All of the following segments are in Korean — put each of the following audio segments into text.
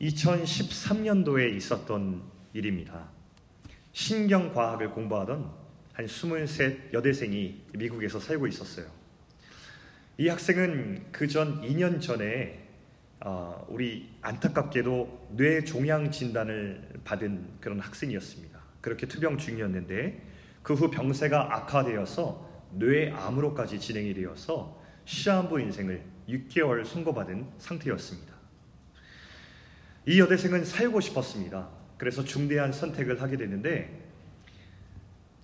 2013년도에 있었던 일입니다. 신경과학을 공부하던 한 23 여대생이 미국에서 살고 있었어요. 이 학생은 그 전 2년 전에 어, 우리 안타깝게도 뇌 종양 진단을 받은 그런 학생이었습니다. 그렇게 투병 중이었는데 그 후 병세가 악화되어서 뇌암으로까지 진행이 되어서 시한부 인생을 6개월 선고받은 상태였습니다. 이 여대생은 살고 싶었습니다. 그래서 중대한 선택을 하게 됐는데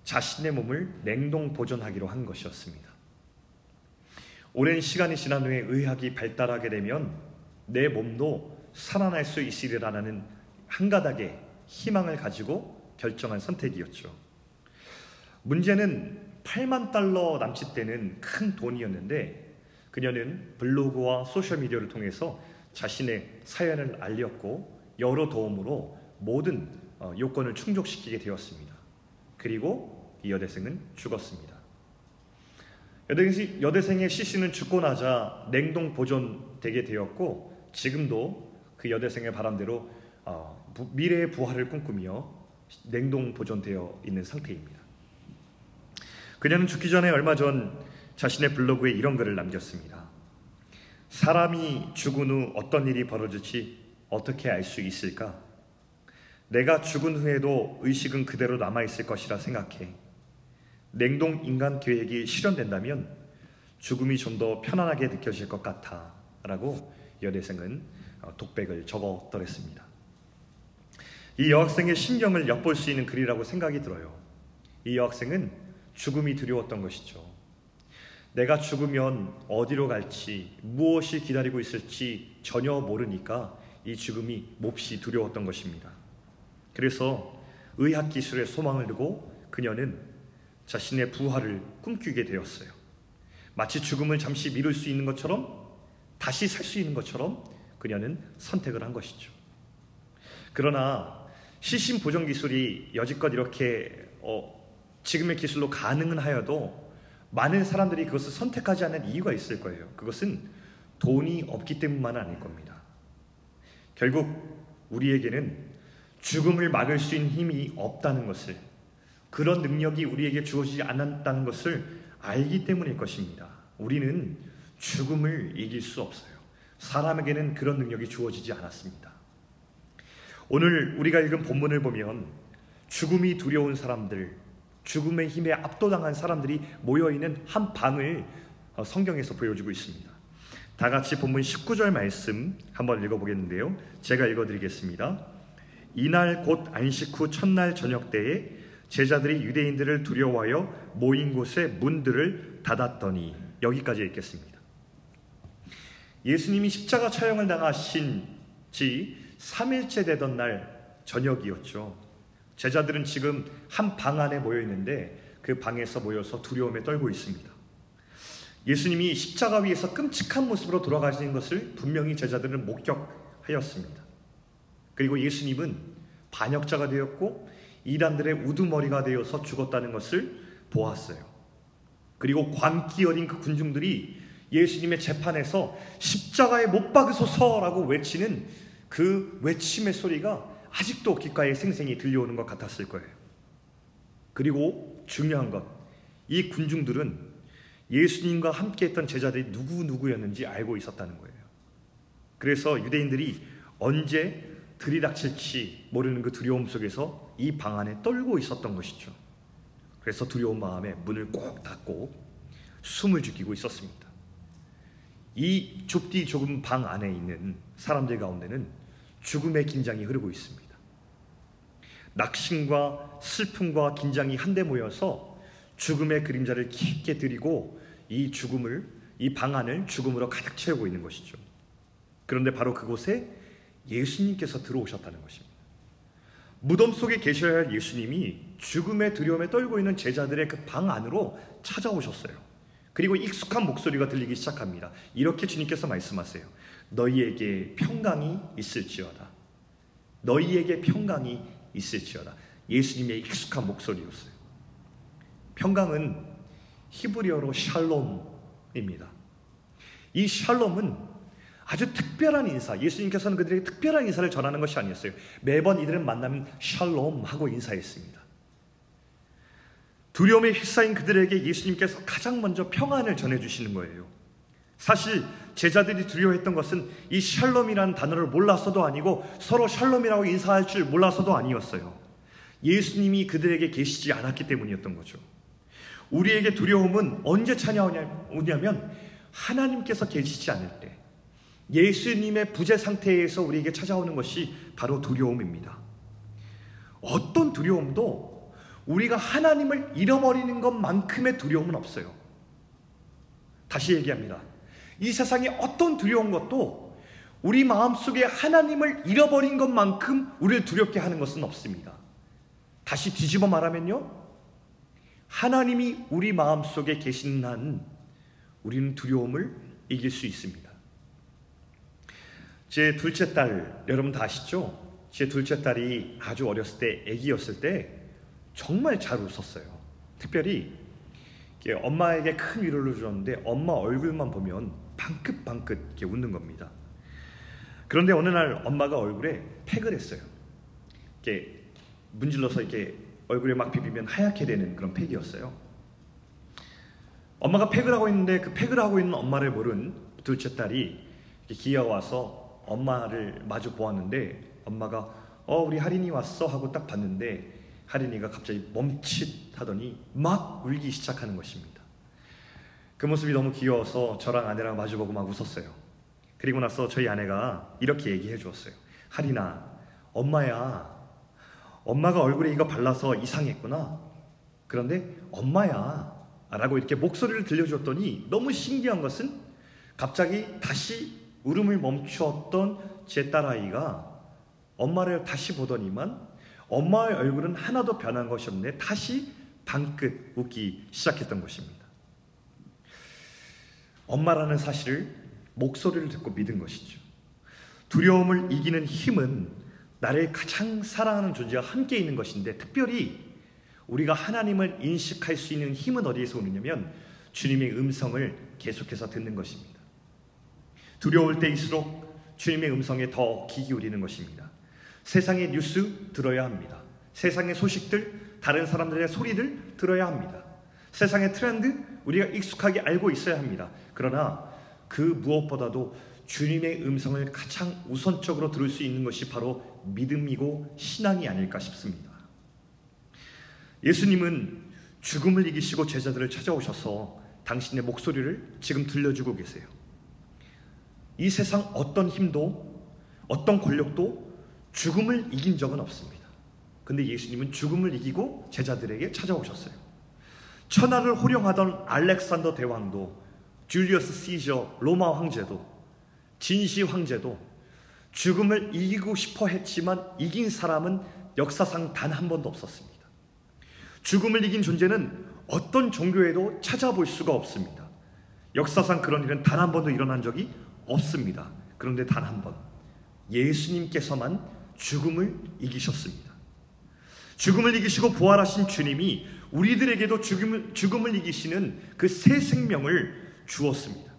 자신의 몸을 냉동 보존하기로 한 것이었습니다. 오랜 시간이 지난 후에 의학이 발달하게 되면 내 몸도 살아날 수 있으리라는 한 가닥의 희망을 가지고 결정한 선택이었죠. 문제는 8만 달러 남짓되는 큰 돈이었는데 그녀는 블로그와 소셜미디어를 통해서 자신의 사연을 알렸고 여러 도움으로 모든 어, 요건을 충족시키게 되었습니다. 그리고 이 여대생은 죽었습니다. 여대생 의 시신은 죽고 나자 냉동 보존되게 되었고 지금도 그 여대생의 바람대로 어, 미래의 부활을 꿈꾸며 냉동 보존되어 있는 상태입니다. 그녀는 죽기 전에 얼마 전 자신의 블로그에 이런 글을 남겼습니다. 사람이 죽은 후 어떤 일이 벌어질지 어떻게 알 수 있을까? 내가 죽은 후에도 의식은 그대로 남아있을 것이라 생각해. 냉동 인간 계획이 실현된다면 죽음이 좀 더 편안하게 느껴질 것 같아. 라고 여대생은 어, 독백을 적어더랬습니다. 이 여학생의 심경을 엿볼 수 있는 글이라고 생각이 들어요. 이 여학생은 죽음이 두려웠던 것이죠. 내가 죽으면 어디로 갈지, 무엇이 기다리고 있을지 전혀 모르니까 이 죽음이 몹시 두려웠던 것입니다. 그래서 의학 기술에 소망을 두고 그녀는 자신의 부활을 꿈꾸게 되었어요. 마치 죽음을 잠시 미룰 수 있는 것처럼 다시 살 수 있는 것처럼 그녀는 선택을 한 것이죠. 그러나 시신 보정 기술이 여지껏 이렇게 어, 지금의 기술로 가능은 하여도 많은 사람들이 그것을 선택하지 않는 이유가 있을 거예요. 그것은 돈이 없기 때문만 아닐 겁니다. 결국 우리에게는 죽음을 막을 수 있는 힘이 없다는 것을 그런 능력이 우리에게 주어지지 않았다는 것을 알기 때문일 것입니다. 우리는 죽음을 이길 수 없어요. 사람에게는 그런 능력이 주어지지 않았습니다. 오늘 우리가 읽은 본문을 보면 죽음이 두려운 사람들, 죽음의 힘에 압도당한 사람들이 모여있는 한 방을 어, 성경에서 보여주고 있습니다. 다 같이 본문 19절 말씀 한번 읽어보겠는데요. 제가 읽어드리겠습니다. 이날 곧 안식 후 첫날 저녁 때에 제자들이 유대인들을 두려워하여 모인 곳에 문들을 닫았더니 여기까지 읽겠습니다. 예수님이 십자가 처형을 당하신 지 3일째 되던 날 저녁이었죠. 제자들은 지금 한 방 안에 모여 있는데 그 방에서 모여서 두려움에 떨고 있습니다. 예수님이 십자가 위에서 끔찍한 모습으로 돌아가시는 것을 분명히 제자들은 목격하였습니다. 그리고 예수님은 반역자가 되었고 이단들의 우두머리가 되어서 죽었다는 것을 보았어요. 그리고 광기 어린 그 군중들이 예수님의 재판에서 십자가에 못 박으소서라고 외치는 그 외침의 소리가 아직도 귓가에 생생히 들려오는 것 같았을 거예요. 그리고 중요한 것, 이 군중들은 예수님과 함께 했던 제자들이 누구 누구였는지 알고 있었다는 거예요. 그래서 유대인들이 언제 들이닥칠지 모르는 그 두려움 속에서 이 방 안에 떨고 있었던 것이죠. 그래서 두려운 마음에 문을 꼭 닫고 숨을 죽이고 있었습니다. 이 좁디 좁은 방 안에 있는 사람들 가운데는 죽음의 긴장이 흐르고 있습니다. 낙심과 슬픔과 긴장이 한데 모여서 죽음의 그림자를 깊게 들이고 이 죽음을 이 방안을 죽음으로 가득 채우고 있는 것이죠. 그런데 바로 그곳에 예수님께서 들어오셨다는 것입니다. 무덤 속에 계셔야 할 예수님이 죽음의 두려움에 떨고 있는 제자들의 그 방 안으로 찾아오셨어요. 그리고 익숙한 목소리가 들리기 시작합니다. 이렇게 주님께서 말씀하세요. 너희에게 평강이 있을지어다. 너희에게 평강이 있을지어다. 예수님의 익숙한 목소리였어요. 평강은 히브리어로 샬롬입니다. 이 샬롬은 아주 특별한 인사, 예수님께서는 그들에게 특별한 인사를 전하는 것이 아니었어요. 매번 이들을 만나면 샬롬 하고 인사했습니다. 두려움에 휩싸인 그들에게 예수님께서 가장 먼저 평안을 전해주시는 거예요. 사실 제자들이 두려워했던 것은 이 샬롬이라는 단어를 몰라서도 아니고 서로 샬롬이라고 인사할 줄 몰라서도 아니었어요. 예수님이 그들에게 계시지 않았기 때문이었던 거죠. 우리에게 두려움은 언제 찾아오냐면 하나님께서 계시지 않을 때 예수님의 부재 상태에서 우리에게 찾아오는 것이 바로 두려움입니다. 어떤 두려움도 우리가 하나님을 잃어버리는 것만큼의 두려움은 없어요. 다시 얘기합니다. 이 세상의 어떤 두려운 것도 우리 마음속에 하나님을 잃어버린 것만큼 우리를 두렵게 하는 것은 없습니다. 다시 뒤집어 말하면요. 하나님이 우리 마음속에 계신 한 우리는 두려움을 이길 수 있습니다. 제 둘째 딸 여러분 다 아시죠? 제 둘째 딸이 아주 어렸을 때 아기였을 때 정말 잘 웃었어요. 특별히 엄마에게 큰 위로를 주었는데 엄마 얼굴만 보면 방긋방긋 이렇게 웃는 겁니다. 그런데 어느 날 엄마가 얼굴에 팩을 했어요. 이렇게 문질러서 이렇게 얼굴에 막 비비면 하얗게 되는 그런 팩이었어요. 엄마가 팩을 하고 있는데 그 팩을 하고 있는 엄마를 모른 둘째 딸이 기어와서 엄마를 마주 보았는데 엄마가 어 우리 할인이 왔어 하고 딱 봤는데 할인이가 갑자기 멈칫하더니 막 울기 시작하는 것입니다. 그 모습이 너무 귀여워서 저랑 아내랑 마주보고 막 웃었어요. 그리고 나서 저희 아내가 이렇게 얘기해 주었어요. 할인아, 엄마야. 엄마가 얼굴에 이거 발라서 이상했구나. 그런데 엄마야. 라고 이렇게 목소리를 들려줬더니 너무 신기한 것은 갑자기 다시 울음을 멈추었던 제 딸아이가 엄마를 다시 보더니만 엄마의 얼굴은 하나도 변한 것이 없네. 다시 방긋 웃기 시작했던 것입니다. 엄마라는 사실을 목소리를 듣고 믿은 것이죠. 두려움을 이기는 힘은 나를 가장 사랑하는 존재와 함께 있는 것인데 특별히 우리가 하나님을 인식할 수 있는 힘은 어디에서 오느냐면 주님의 음성을 계속해서 듣는 것입니다. 두려울 때일수록 주님의 음성에 더 귀 기울이는 것입니다. 세상의 뉴스 들어야 합니다. 세상의 소식들, 다른 사람들의 소리들 들어야 합니다. 세상의 트렌드 우리가 익숙하게 알고 있어야 합니다. 그러나 그 무엇보다도 주님의 음성을 가장 우선적으로 들을 수 있는 것이 바로 믿음이고 신앙이 아닐까 싶습니다. 예수님은 죽음을 이기시고 제자들을 찾아오셔서 당신의 목소리를 지금 들려주고 계세요. 이 세상 어떤 힘도 어떤 권력도 죽음을 이긴 적은 없습니다. 근데 예수님은 죽음을 이기고 제자들에게 찾아오셨어요. 천하를 호령하던 알렉산더 대왕도 줄리어스 시저 로마 황제도 진시 황제도 죽음을 이기고 싶어 했지만 이긴 사람은 역사상 단 한 번도 없었습니다. 죽음을 이긴 존재는 어떤 종교에도 찾아볼 수가 없습니다. 역사상 그런 일은 단 한 번도 일어난 적이 없습니다. 그런데 단 한 번, 예수님께서만 죽음을 이기셨습니다. 죽음을 이기시고 부활하신 주님이 우리들에게도 죽음을, 죽음을 이기시는 그 새 생명을 주었습니다.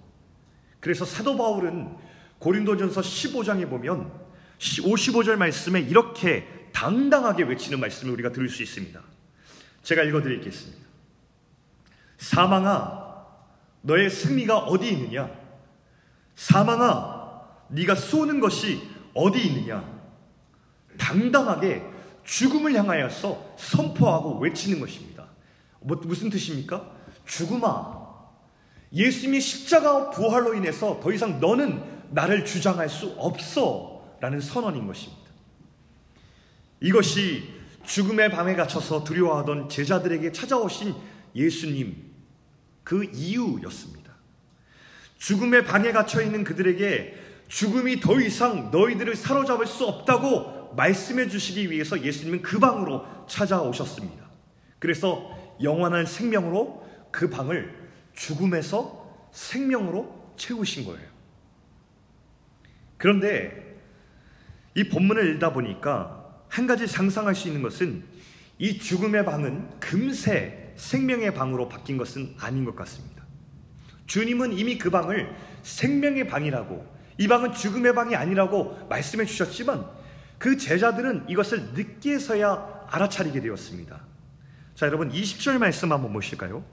그래서 사도 바울은 고린도전서 15장에 보면 55절 말씀에 이렇게 당당하게 외치는 말씀을 우리가 들을 수 있습니다. 제가 읽어드리겠습니다. 사망아, 너의 승리가 어디 있느냐? 사망아, 네가 쏘는 것이 어디 있느냐? 당당하게 죽음을 향하여서 선포하고 외치는 것입니다. 뭐, 무슨 뜻입니까? 죽음아, 예수님의 십자가 부활로 인해서 더 이상 너는 나를 주장할 수 없어 라는 선언인 것입니다. 이것이 죽음의 밤에 갇혀서 두려워하던 제자들에게 찾아오신 예수님 그 이유였습니다. 죽음의 방에 갇혀 있는 그들에게 죽음이 더 이상 너희들을 사로잡을 수 없다고 말씀해 주시기 위해서 예수님은 그 방으로 찾아오셨습니다. 그래서 영원한 생명으로 그 방을 죽음에서 생명으로 채우신 거예요. 그런데 이 본문을 읽다 보니까 한 가지 상상할 수 있는 것은 이 죽음의 방은 금세 생명의 방으로 바뀐 것은 아닌 것 같습니다. 주님은 이미 그 방을 생명의 방이라고 이 방은 죽음의 방이 아니라고 말씀해 주셨지만 그 제자들은 이것을 늦게서야 알아차리게 되었습니다. 자, 여러분 20절 말씀 한번 보실까요?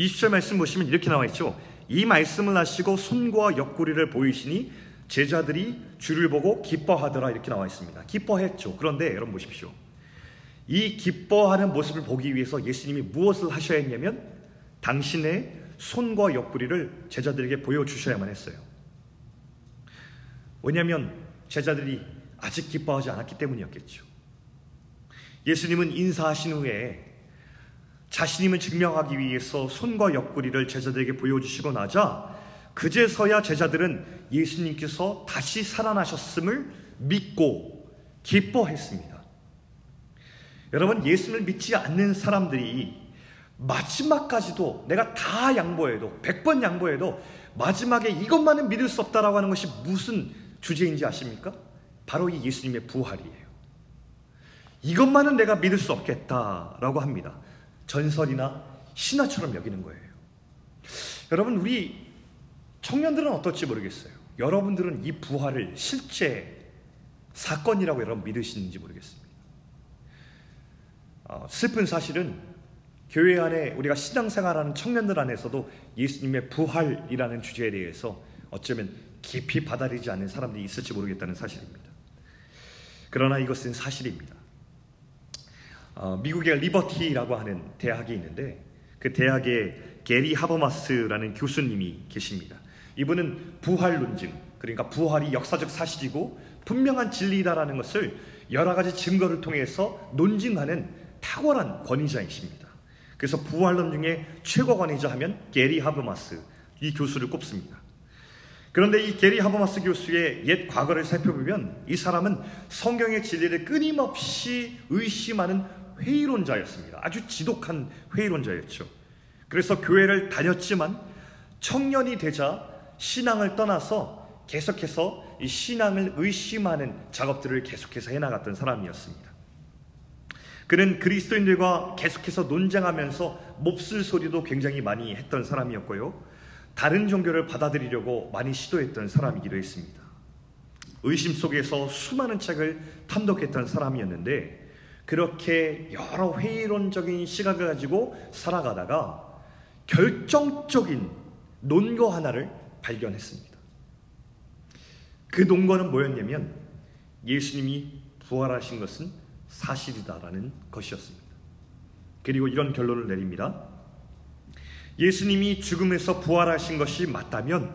20절 말씀 보시면 이렇게 나와 있죠. 이 말씀을 하시고 손과 옆구리를 보이시니 제자들이 주를 보고 기뻐하더라 이렇게 나와 있습니다. 기뻐했죠. 그런데 여러분 보십시오. 이 기뻐하는 모습을 보기 위해서 예수님이 무엇을 하셔야 했냐면 당신의 손과 옆구리를 제자들에게 보여주셔야만 했어요. 왜냐하면 제자들이 아직 기뻐하지 않았기 때문이었겠죠. 예수님은 인사하신 후에 자신임을 증명하기 위해서 손과 옆구리를 제자들에게 보여주시고 나자 그제서야 제자들은 예수님께서 다시 살아나셨음을 믿고 기뻐했습니다. 여러분 예수를 믿지 않는 사람들이 마지막까지도 내가 다 양보해도 100번 양보해도 마지막에 이것만은 믿을 수 없다라고 하는 것이 무슨 주제인지 아십니까? 바로 이 예수님의 부활이에요. 이것만은 내가 믿을 수 없겠다라고 합니다. 전설이나 신화처럼 여기는 거예요. 여러분 우리 청년들은 어떨지 모르겠어요. 여러분들은 이 부활을 실제 사건이라고 여러분 믿으시는지 모르겠습니다. 어, 슬픈 사실은 교회 안에 우리가 신앙생활하는 청년들 안에서도 예수님의 부활이라는 주제에 대해서 어쩌면 깊이 받아들이지 않는 사람들이 있을지 모르겠다는 사실입니다. 그러나 이것은 사실입니다. 어, 미국의 리버티라고 하는 대학이 있는데 그 대학에 게리 하버마스라는 교수님이 계십니다. 이분은 부활 논증, 그러니까 부활이 역사적 사실이고 분명한 진리다라는 것을 여러 가지 증거를 통해서 논증하는 탁월한 권위자이십니다. 그래서 부활론 중에 최고 권위자 하면 게리 하버마스 이 교수를 꼽습니다. 그런데 이 게리 하버마스 교수의 옛 과거를 살펴보면 이 사람은 성경의 진리를 끊임없이 의심하는 회의론자였습니다. 아주 지독한 회의론자였죠. 그래서 교회를 다녔지만 청년이 되자 신앙을 떠나서 계속해서 이 신앙을 의심하는 작업들을 계속해서 해나갔던 사람이었습니다. 그는 그리스도인들과 계속해서 논쟁하면서 몹쓸 소리도 굉장히 많이 했던 사람이었고요. 다른 종교를 받아들이려고 많이 시도했던 사람이기도 했습니다. 의심 속에서 수많은 책을 탐독했던 사람이었는데 그렇게 여러 회의론적인 시각을 가지고 살아가다가 결정적인 논거 하나를 발견했습니다. 그 논거는 뭐였냐면 예수님이 부활하신 것은 사실이다라는 것이었습니다. 그리고 이런 결론을 내립니다. 예수님이 죽음에서 부활하신 것이 맞다면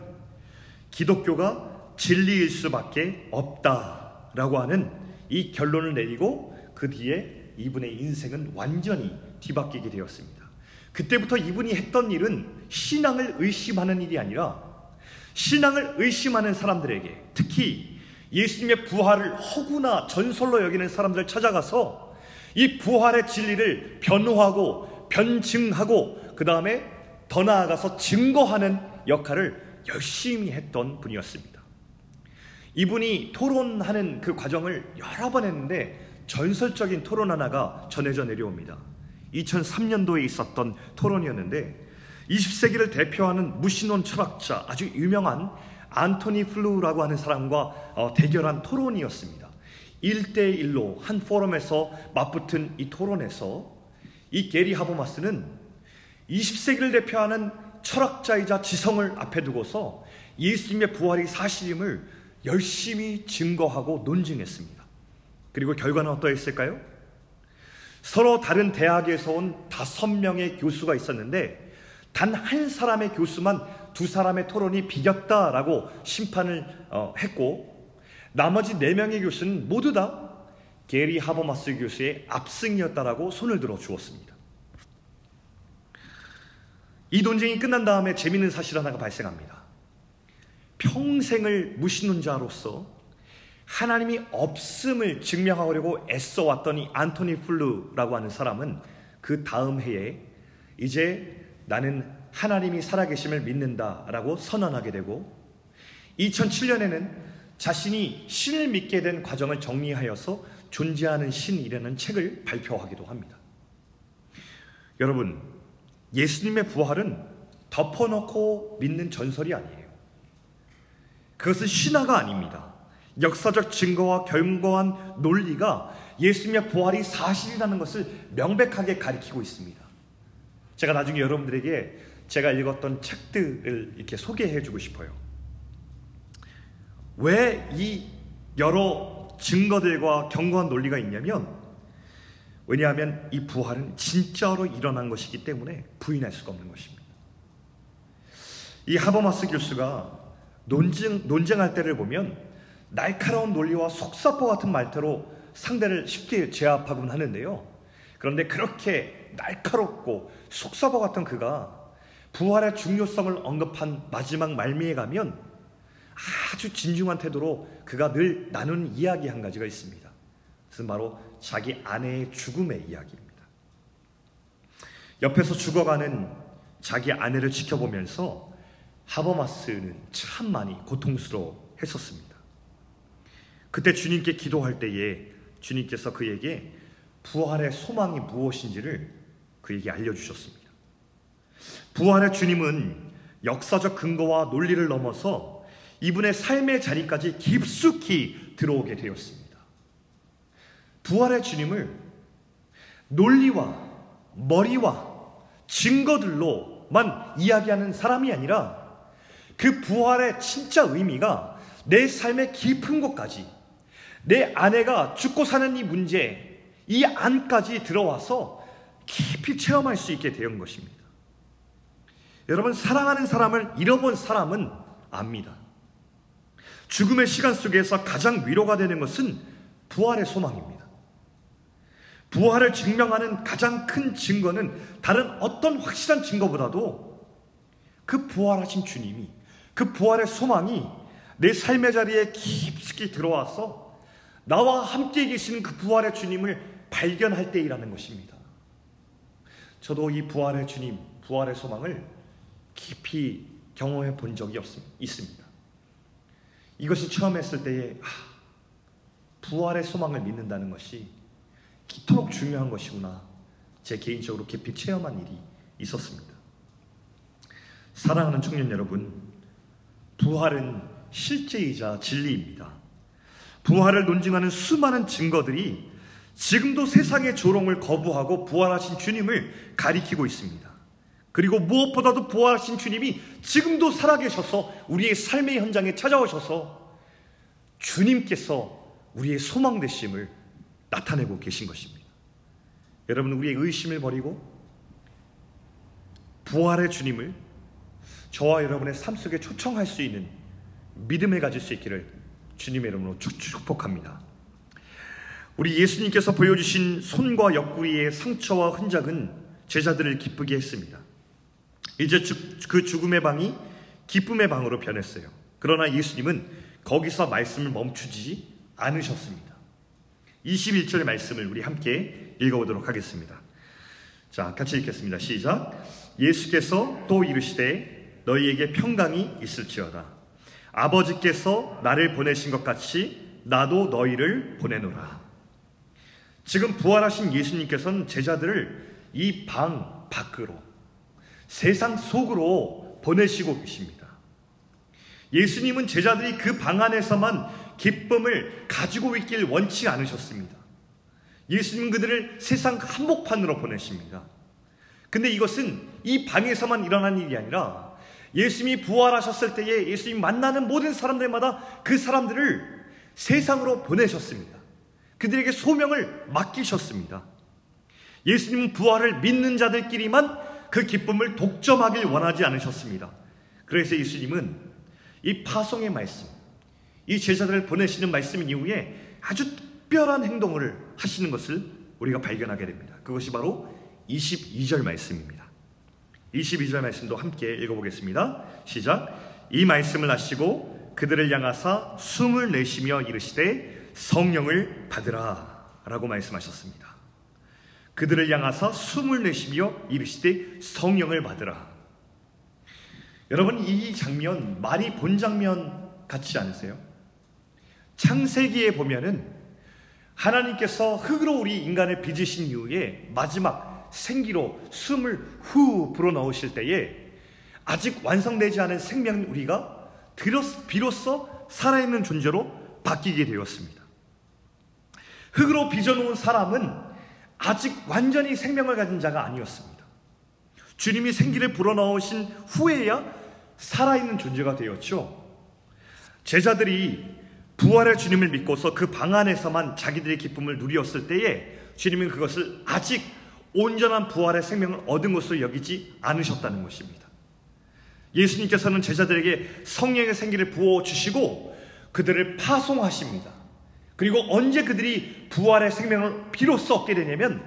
기독교가 진리일 수밖에 없다라고 하는 이 결론을 내리고 그 뒤에 이분의 인생은 완전히 뒤바뀌게 되었습니다. 그때부터 이분이 했던 일은 신앙을 의심하는 일이 아니라 신앙을 의심하는 사람들에게 특히 예수님의 부활을 허구나 전설로 여기는 사람들 찾아가서 이 부활의 진리를 변호하고 변증하고 그 다음에 더 나아가서 증거하는 역할을 열심히 했던 분이었습니다. 이분이 토론하는 그 과정을 여러 번 했는데 전설적인 토론 하나가 전해져 내려옵니다. 2003년도에 있었던 토론이었는데 20세기를 대표하는 무신론 철학자 아주 유명한 안토니 플루라고 하는 사람과 어, 대결한 토론이었습니다. 1대1로 한 포럼에서 맞붙은 이 토론에서 이 게리 하버마스는 20세기를 대표하는 철학자이자 지성을 앞에 두고서 예수님의 부활이 사실임을 열심히 증거하고 논증했습니다. 그리고 결과는 어떠했을까요? 서로 다른 대학에서 온 다섯 명의 교수가 있었는데 단 한 사람의 교수만 두 사람의 토론이 비겼다라고 심판을 어, 했고 나머지 네 명의 교수는 모두 다 게리 하버마스 교수의 압승이었다라고 손을 들어 주었습니다. 이 논쟁이 끝난 다음에 재미있는 사실 하나가 발생합니다. 평생을 무신론자로서 하나님이 없음을 증명하려고 애써 왔더니 안토니 플루라고 하는 사람은 그 다음 해에 이제 나는 하나님이 살아계심을 믿는다라고 선언하게 되고 2007년에는 자신이 신을 믿게 된 과정을 정리하여서 존재하는 신이라는 책을 발표하기도 합니다. 여러분, 예수님의 부활은 덮어놓고 믿는 전설이 아니에요. 그것은 신화가 아닙니다. 역사적 증거와 견고한 논리가 예수님의 부활이 사실이라는 것을 명백하게 가리키고 있습니다. 제가 나중에 여러분들에게 제가 읽었던 책들을 이렇게 소개해 주고 싶어요. 왜 이 여러 증거들과 견고한 논리가 있냐면 왜냐하면 이 부활은 진짜로 일어난 것이기 때문에 부인할 수가 없는 것입니다. 이 하버마스 교수가 논쟁, 논쟁할 때를 보면 날카로운 논리와 속사포 같은 말투로 상대를 쉽게 제압하곤 하는데요. 그런데 그렇게 날카롭고 속사포 같은 그가 부활의 중요성을 언급한 마지막 말미에 가면 아주 진중한 태도로 그가 늘 나눈 이야기 한 가지가 있습니다. 그것은 바로 자기 아내의 죽음의 이야기입니다. 옆에서 죽어가는 자기 아내를 지켜보면서 하버마스는 참 많이 고통스러워 했었습니다. 그때 주님께 기도할 때에 주님께서 그에게 부활의 소망이 무엇인지를 그에게 알려주셨습니다. 부활의 주님은 역사적 근거와 논리를 넘어서 이분의 삶의 자리까지 깊숙이 들어오게 되었습니다. 부활의 주님을 논리와 머리와 증거들로만 이야기하는 사람이 아니라 그 부활의 진짜 의미가 내 삶의 깊은 곳까지 내 아내가 죽고 사는 이 문제, 이 안까지 들어와서 깊이 체험할 수 있게 된 것입니다. 여러분, 사랑하는 사람을 잃어본 사람은 압니다. 죽음의 시간 속에서 가장 위로가 되는 것은 부활의 소망입니다. 부활을 증명하는 가장 큰 증거는 다른 어떤 확실한 증거보다도 그 부활하신 주님이 그 부활의 소망이 내 삶의 자리에 깊숙이 들어와서 나와 함께 계시는 그 부활의 주님을 발견할 때이라는 것입니다. 저도 이 부활의 주님, 부활의 소망을 깊이 경험해 본 적이 있습니다. 이것을 처음 했을 때에 아, 부활의 소망을 믿는다는 것이 기토록 중요한 것이구나. 제 개인적으로 깊이 체험한 일이 있었습니다. 사랑하는 청년 여러분, 부활은 실제이자 진리입니다. 부활을 논증하는 수많은 증거들이 지금도 세상의 조롱을 거부하고 부활하신 주님을 가리키고 있습니다. 그리고 무엇보다도 부활하신 주님이 지금도 살아계셔서 우리의 삶의 현장에 찾아오셔서 주님께서 우리의 소망 되심을 나타내고 계신 것입니다. 여러분, 우리의 의심을 버리고 부활의 주님을 저와 여러분의 삶 속에 초청할 수 있는 믿음을 가질 수 있기를 주님의 이름으로 축복합니다. 우리 예수님께서 보여주신 손과 옆구리의 상처와 흔적은 제자들을 기쁘게 했습니다. 이제 그 죽음의 방이 기쁨의 방으로 변했어요. 그러나 예수님은 거기서 말씀을 멈추지 않으셨습니다. 21절의 말씀을 우리 함께 읽어보도록 하겠습니다. 자, 같이 읽겠습니다. 시작. 예수께서 또 이르시되 너희에게 평강이 있을지어다. 아버지께서 나를 보내신 것 같이 나도 너희를 보내노라. 지금 부활하신 예수님께서는 제자들을 이 방 밖으로 세상 속으로 보내시고 계십니다. 예수님은 제자들이 그 방 안에서만 기쁨을 가지고 있길 원치 않으셨습니다. 예수님 그들을 세상 한복판으로 보내십니다. 근데 이것은 이 방에서만 일어난 일이 아니라 예수님이 부활하셨을 때에 예수님 만나는 모든 사람들마다 그 사람들을 세상으로 보내셨습니다. 그들에게 소명을 맡기셨습니다. 예수님은 부활을 믿는 자들끼리만 그 기쁨을 독점하길 원하지 않으셨습니다. 그래서 예수님은 이 파송의 말씀, 이 제자들을 보내시는 말씀 이후에 아주 특별한 행동을 하시는 것을 우리가 발견하게 됩니다. 그것이 바로 22절 말씀입니다. 22절 말씀도 함께 읽어보겠습니다. 시작. 이 말씀을 하시고 그들을 향하사 숨을 내쉬며 이르시되 성령을 받으라 라고 말씀하셨습니다. 그들을 향하사 숨을 내쉬며 이르시되 성령을 받으라. 여러분 이 장면 많이 본 장면 같지 않으세요? 창세기에 보면은 하나님께서 흙으로 우리 인간을 빚으신 이후에 마지막 생기로 숨을 후 불어넣으실 때에 아직 완성되지 않은 생명 우리가 비로소 살아있는 존재로 바뀌게 되었습니다. 흙으로 빚어놓은 사람은 아직 완전히 생명을 가진 자가 아니었습니다. 주님이 생기를 불어넣으신 후에야 살아있는 존재가 되었죠. 제자들이 부활의 주님을 믿고서 그 방 안에서만 자기들의 기쁨을 누리었을 때에 주님은 그것을 아직 온전한 부활의 생명을 얻은 것으로 여기지 않으셨다는 것입니다. 예수님께서는 제자들에게 성령의 생기를 부어 주시고 그들을 파송하십니다. 그리고 언제 그들이 부활의 생명을 비로소 얻게 되냐면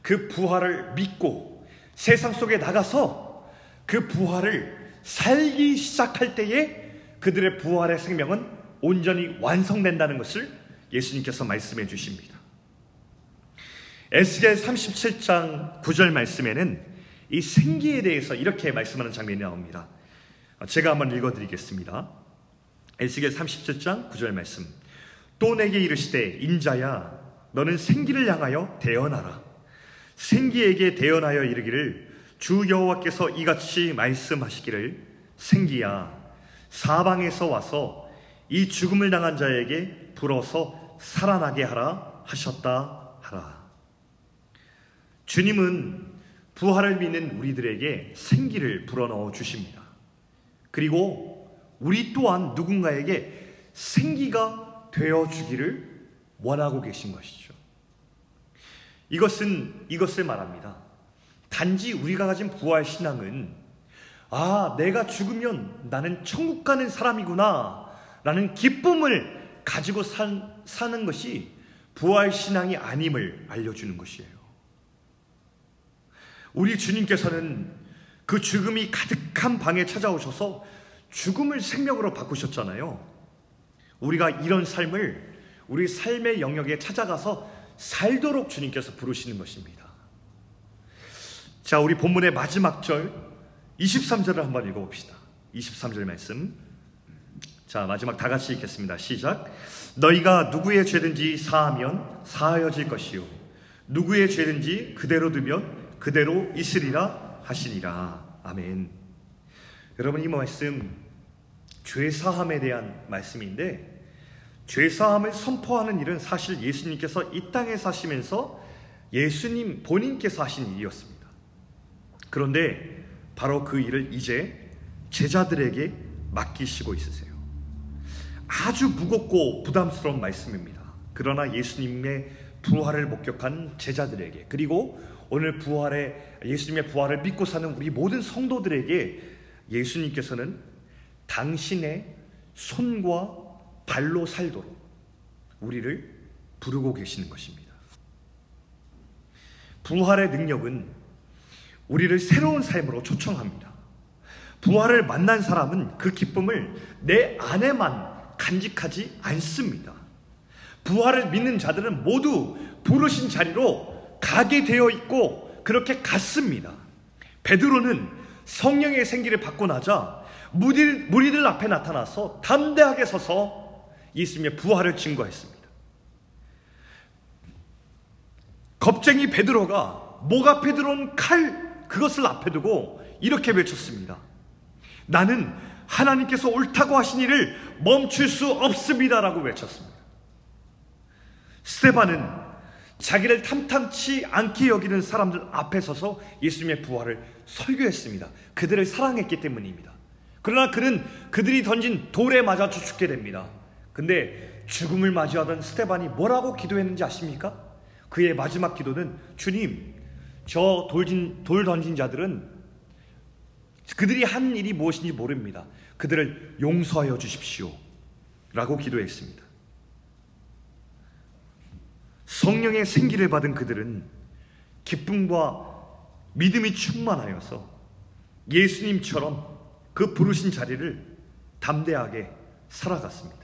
그 부활을 믿고 세상 속에 나가서 그 부활을 살기 시작할 때에 그들의 부활의 생명은 온전히 완성된다는 것을 예수님께서 말씀해 주십니다. 에스겔 37장 9절 말씀에는 이 생기에 대해서 이렇게 말씀하는 장면이 나옵니다. 제가 한번 읽어 드리겠습니다. 에스겔 37장 9절 말씀. 또 내게 이르시되 인자야 너는 생기를 향하여 대언하라. 생기에게 대언하여 이르기를 주 여호와께서 이같이 말씀하시기를 생기야 사방에서 와서 이 죽음을 당한 자에게 불어서 살아나게 하라 하셨다 하라. 주님은 부활을 믿는 우리들에게 생기를 불어넣어 주십니다. 그리고 우리 또한 누군가에게 생기가 되어 주기를 원하고 계신 것이죠. 이것은 이것을 말합니다. 단지 우리가 가진 부활 신앙은 아, 내가 죽으면 나는 천국 가는 사람이구나. 라는 기쁨을 가지고 산, 사는 것이 부활 신앙이 아님을 알려주는 것이에요. 우리 주님께서는 그 죽음이 가득한 방에 찾아오셔서 죽음을 생명으로 바꾸셨잖아요. 우리가 이런 삶을 우리 삶의 영역에 찾아가서 살도록 주님께서 부르시는 것입니다. 자, 우리 본문의 마지막 절 23절을 한번 읽어봅시다. 23절 말씀. 자, 마지막 다 같이 읽겠습니다. 시작. 너희가 누구의 죄든지 사하면 사하여질 것이요. 누구의 죄든지 그대로 두면 그대로 있으리라 하시니라. 아멘. 여러분, 이 말씀, 죄 사함에 대한 말씀인데, 죄 사함을 선포하는 일은 사실 예수님께서 이 땅에 사시면서 예수님 본인께서 하신 일이었습니다. 그런데 바로 그 일을 이제 제자들에게 맡기시고 있으세요. 아주 무겁고 부담스러운 말씀입니다. 그러나 예수님의 부활을 목격한 제자들에게 그리고 오늘 부활의 예수님의 부활을 믿고 사는 우리 모든 성도들에게 예수님께서는 당신의 손과 발로 살도록 우리를 부르고 계시는 것입니다. 부활의 능력은 우리를 새로운 삶으로 초청합니다. 부활을 만난 사람은 그 기쁨을 내 안에만 간직하지 않습니다. 부활을 믿는 자들은 모두 부르신 자리로 가게 되어 있고 그렇게 갔습니다. 베드로는 성령의 생기를 받고 나자 무리들 앞에 나타나서 담대하게 서서 예수님의 부활을 증거했습니다. 겁쟁이 베드로가 목 앞에 들어온 칼 그것을 앞에 두고 이렇게 외쳤습니다. 나는 하나님께서 옳다고 하신 일을 멈출 수 없습니다라고 외쳤습니다. 스테반은 자기를 탐탐치 않게 여기는 사람들 앞에 서서 예수님의 부활을 설교했습니다. 그들을 사랑했기 때문입니다. 그러나 그는 그들이 던진 돌에 맞아 죽게 됩니다. 근데 죽음을 맞이하던 스테반이 뭐라고 기도했는지 아십니까? 그의 마지막 기도는 주님, 저 돌진, 돌 던진 자들은 그들이 한 일이 무엇인지 모릅니다. 그들을 용서하여 주십시오. 라고 기도했습니다. 성령의 생기를 받은 그들은 기쁨과 믿음이 충만하여서 예수님처럼 그 부르신 자리를 담대하게 살아갔습니다.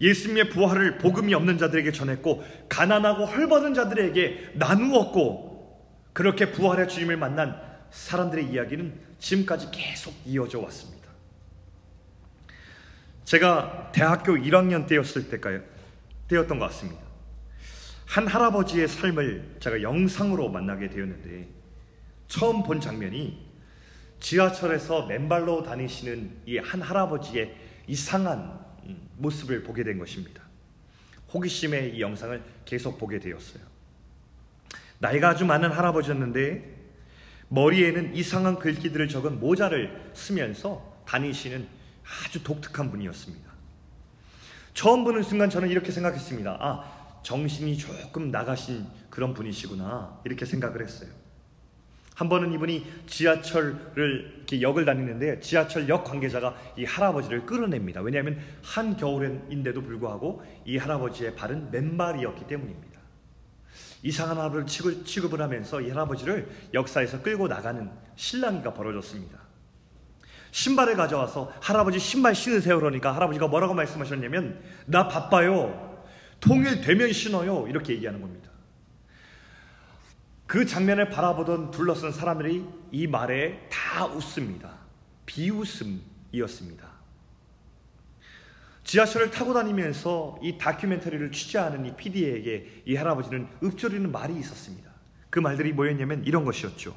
예수님의 부활을 복음이 없는 자들에게 전했고 가난하고 헐벗은 자들에게 나누었고 그렇게 부활의 주님을 만난 사람들의 이야기는 지금까지 계속 이어져 왔습니다. 제가 대학교 1학년 때였을 때까지 때였던 것 같습니다. 한 할아버지의 삶을 제가 영상으로 만나게 되었는데 처음 본 장면이 지하철에서 맨발로 다니시는 이 한 할아버지의 이상한 음, 모습을 보게 된 것입니다. 호기심에 이 영상을 계속 보게 되었어요. 나이가 아주 많은 할아버지였는데 머리에는 이상한 글귀들을 적은 모자를 쓰면서 다니시는 아주 독특한 분이었습니다. 처음 보는 순간 저는 이렇게 생각했습니다. 아, 정신이 조금 나가신 그런 분이시구나. 이렇게 생각을 했어요. 한 번은 이분이 지하철을 이렇게 역을 다니는데 지하철 역 관계자가 이 할아버지를 끌어냅니다. 왜냐하면 한 겨울인데도 불구하고 이 할아버지의 발은 맨발이었기 때문입니다. 이상한 할아버지를 취급, 취급을 하면서 이 할아버지를 역사에서 끌고 나가는 신랑이가 벌어졌습니다. 신발을 가져와서 할아버지 신발 신으세요 그러니까 할아버지가 뭐라고 말씀하셨냐면 나 바빠요. 통일되면 신어요. 이렇게 얘기하는 겁니다. 그 장면을 바라보던 둘러싼 사람들이 이 말에 다 웃습니다. 비웃음이었습니다. 지하철을 타고 다니면서 이 다큐멘터리를 취재하는 이 PD에게 이 할아버지는 읊조리는 말이 있었습니다. 그 말들이 뭐였냐면 이런 것이었죠.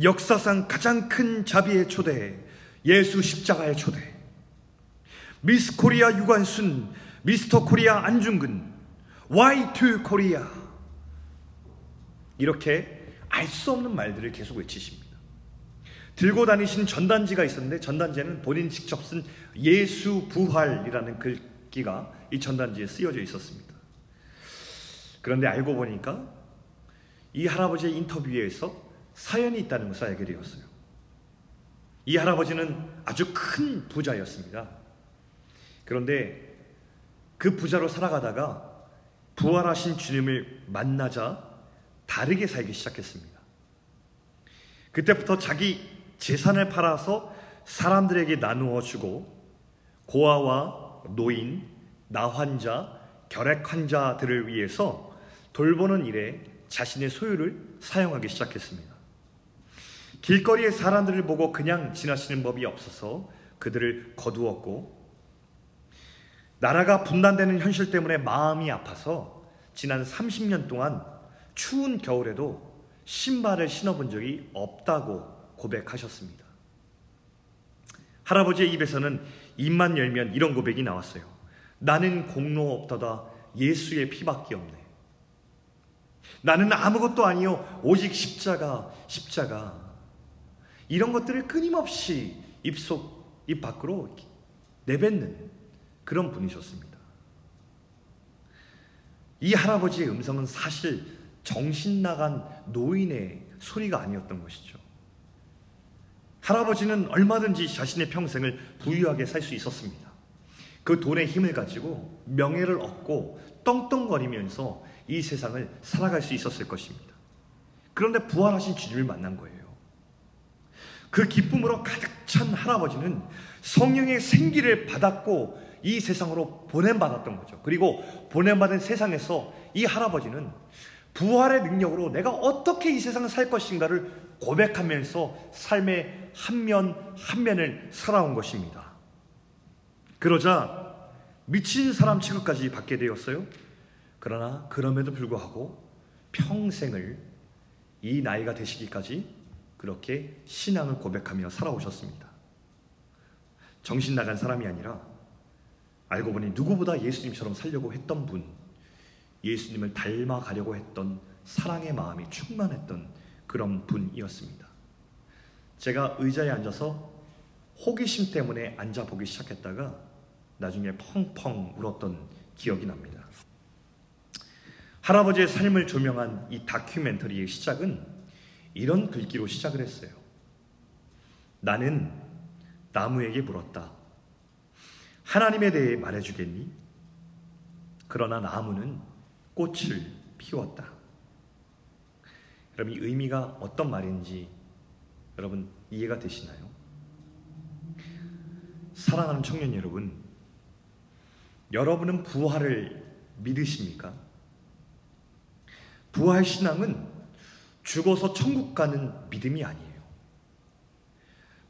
역사상 가장 큰 자비의 초대, 예수 십자가의 초대. 미스 코리아 유관순, 미스터 코리아 안중근, Y2 코리아. 이렇게 알 수 없는 말들을 계속 외치십니다. 들고 다니신 전단지가 있었는데 전단지에는 본인 직접 쓴 예수 부활이라는 글귀가 이 전단지에 쓰여져 있었습니다. 그런데 알고 보니까 이 할아버지의 인터뷰에서 사연이 있다는 것을 알게 되었어요. 이 할아버지는 아주 큰 부자였습니다. 그런데 그 부자로 살아가다가 부활하신 주님을 만나자 다르게 살기 시작했습니다. 그때부터 자기 재산을 팔아서 사람들에게 나누어 주고 고아와 노인, 나환자, 결핵 환자들을 위해서 돌보는 일에 자신의 소유를 사용하기 시작했습니다. 길거리의 사람들을 보고 그냥 지나치는 법이 없어서 그들을 거두었고 나라가 분단되는 현실 때문에 마음이 아파서 지난 30년 동안 추운 겨울에도 신발을 신어본 적이 없다고 고백하셨습니다. 할아버지의 입에서는 입만 열면 이런 고백이 나왔어요. 나는 공로 없다다 예수의 피밖에 없네. 나는 아무것도 아니요 오직 십자가 십자가 이런 것들을 끊임없이 입속 입 밖으로 내뱉는 그런 분이셨습니다. 이 할아버지의 음성은 사실 정신 나간 노인의 소리가 아니었던 것이죠. 할아버지는 얼마든지 자신의 평생을 부유하게 살 수 있었습니다. 그 돈의 힘을 가지고 명예를 얻고 떵떵거리면서 이 세상을 살아갈 수 있었을 것입니다. 그런데 부활하신 주님을 만난 거예요. 그 기쁨으로 가득 찬 할아버지는 성령의 생기를 받았고 이 세상으로 보냄받았던 거죠. 그리고 보냄받은 세상에서 이 할아버지는 부활의 능력으로 내가 어떻게 이 세상을 살 것인가를 고백하면서 삶의 한 면 한 면을 살아온 것입니다. 그러자 미친 사람 취급까지 받게 되었어요. 그러나 그럼에도 불구하고 평생을 이 나이가 되시기까지 그렇게 신앙을 고백하며 살아오셨습니다. 정신 나간 사람이 아니라 알고 보니 누구보다 예수님처럼 살려고 했던 분, 예수님을 닮아가려고 했던 사랑의 마음이 충만했던 그런 분이었습니다. 제가 의자에 앉아서 호기심 때문에 앉아보기 시작했다가 나중에 펑펑 울었던 기억이 납니다. 할아버지의 삶을 조명한 이 다큐멘터리의 시작은 이런 글귀로 시작을 했어요. 나는 나무에게 물었다. 하나님에 대해 말해주겠니? 그러나 나무는 꽃을 피웠다. 여러분, 이 의미가 어떤 말인지 여러분 이해가 되시나요? 사랑하는 청년 여러분, 여러분은 부활을 믿으십니까? 부활 신앙은 죽어서 천국 가는 믿음이 아니에요.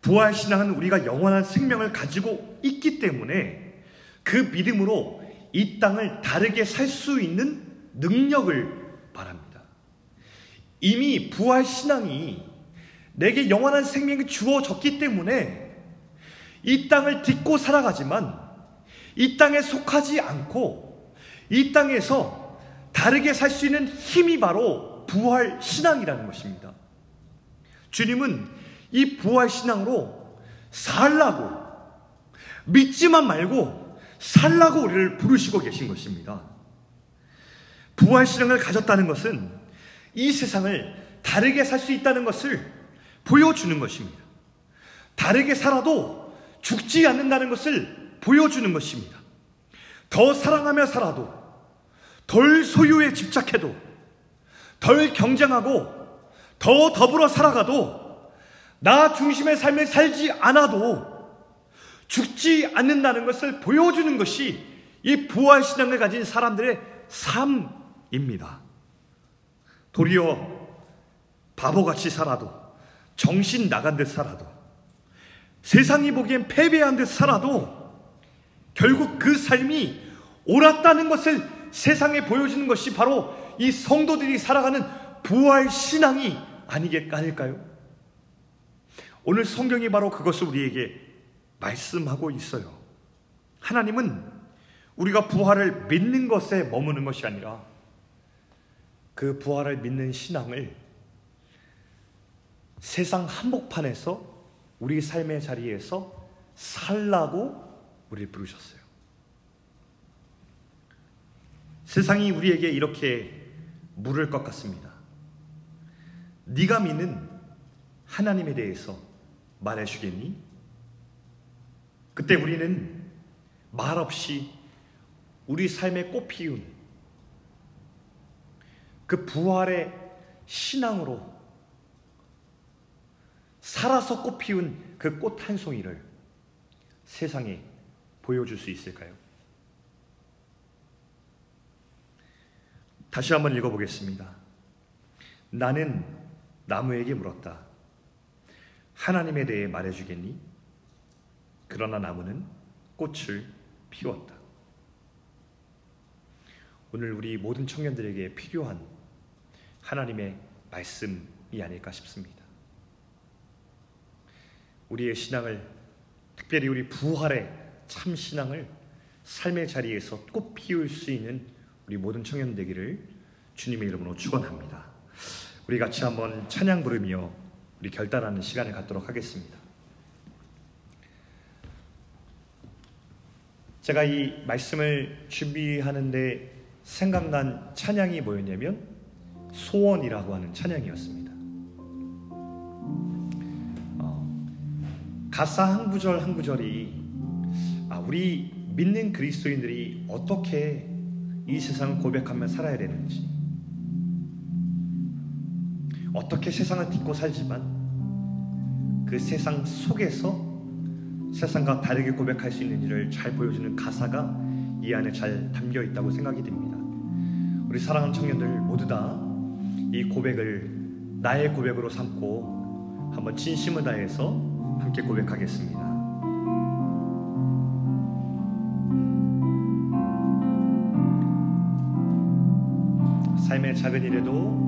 부활 신앙은 우리가 영원한 생명을 가지고 있기 때문에 그 믿음으로 이 땅을 다르게 살 수 있는 능력을 바랍니다. 이미 부활 신앙이 내게 영원한 생명이 주어졌기 때문에 이 땅을 딛고 살아가지만 이 땅에 속하지 않고 이 땅에서 다르게 살 수 있는 힘이 바로 부활 신앙이라는 것입니다. 주님은 이 부활 신앙으로 살라고 믿지만 말고 살라고 우리를 부르시고 계신 것입니다. 부활 신앙을 가졌다는 것은 이 세상을 다르게 살 수 있다는 것을 보여주는 것입니다. 다르게 살아도 죽지 않는다는 것을 보여주는 것입니다. 더 사랑하며 살아도, 덜 소유에 집착해도, 덜 경쟁하고, 더 더불어 살아가도, 나 중심의 삶을 살지 않아도 죽지 않는다는 것을 보여주는 것이 이 부활신앙을 가진 사람들의 삶입니다. 도리어 바보같이 살아도 정신 나간 듯 살아도 세상이 보기엔 패배한 듯 살아도 결국 그 삶이 옳았다는 것을 세상에 보여주는 것이 바로 이 성도들이 살아가는 부활 신앙이 아니겠 아닐까요? 오늘 성경이 바로 그것을 우리에게 말씀하고 있어요. 하나님은 우리가 부활을 믿는 것에 머무는 것이 아니라 그 부활을 믿는 신앙을 세상 한복판에서 우리 삶의 자리에서 살라고 우리를 부르셨어요. 세상이 우리에게 이렇게 물을 것 같습니다. 네가 믿는 하나님에 대해서 말해 주겠니? 그때 우리는 말없이 우리 삶에 꽃피운 그 부활의 신앙으로 살아서 꽃피운 그 꽃 한 송이를 세상에 보여줄 수 있을까요? 다시 한번 읽어보겠습니다. 나는 나무에게 물었다. 하나님에 대해 말해주겠니? 그러나 나무는 꽃을 피웠다. 오늘 우리 모든 청년들에게 필요한 하나님의 말씀이 아닐까 싶습니다. 우리의 신앙을 특별히 우리 부활의 참 신앙을 삶의 자리에서 꽃 피울 수 있는 우리 모든 청년 되기를 주님의 이름으로 축원합니다. 우리 같이 한번 찬양 부르며 우리 결단하는 시간을 갖도록 하겠습니다. 제가 이 말씀을 준비하는데 생각난 찬양이 뭐였냐면 소원이라고 하는 찬양이었습니다. 가사 한 구절 한 구절이 아, 우리 믿는 그리스도인들이 어떻게 이 세상을 고백하며 살아야 되는지 어떻게 세상을 딛고 살지만 그 세상 속에서 세상과 다르게 고백할 수 있는지를 잘 보여주는 가사가 이 안에 잘 담겨 있다고 생각이 됩니다. 우리 사랑하는 청년들 모두 다 이 고백을 나의 고백으로 삼고 한번 진심을 다해서 함께 고백하겠습니다. 삶의 작은 일에도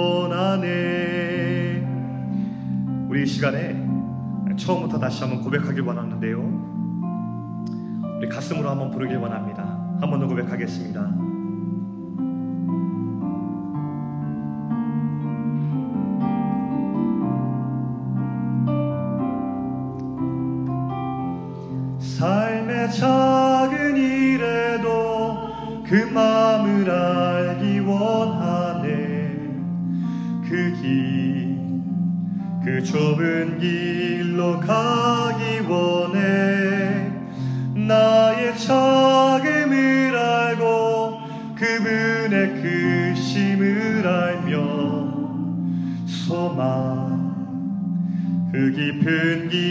우리 시간에 처음부터 다시 한번 고백하길 원하는데요. 우리 가슴으로 한번 부르길 원합니다. 한 번 더 고백하겠습니다. 작은 일에도 그 마음을 알기 원하 그 좁은 길로 가기 원해. 나의 자금을 알고 그분의 크심을 알며 소망. 그 깊은 길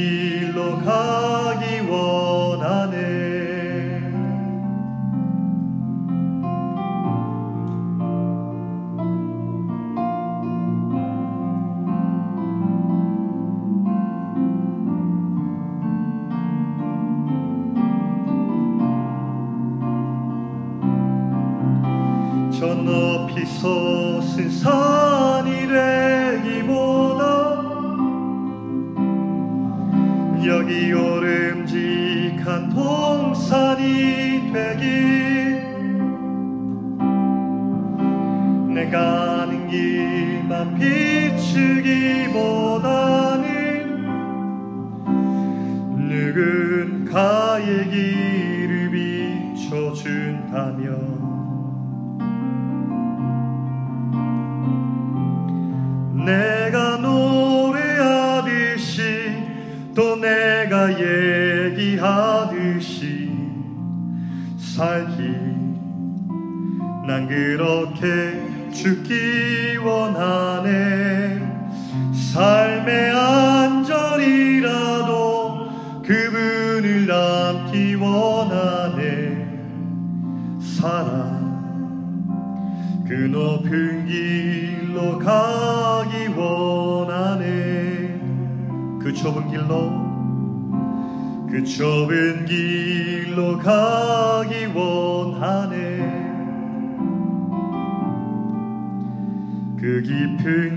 비추기보다는 누군가의 길을 비춰준다면 내가 노래하듯이 또 내가 얘기하듯이 살기 난 그렇게 죽기 원하 길로. 그 좁은 길로 가기 원하네. 그 깊은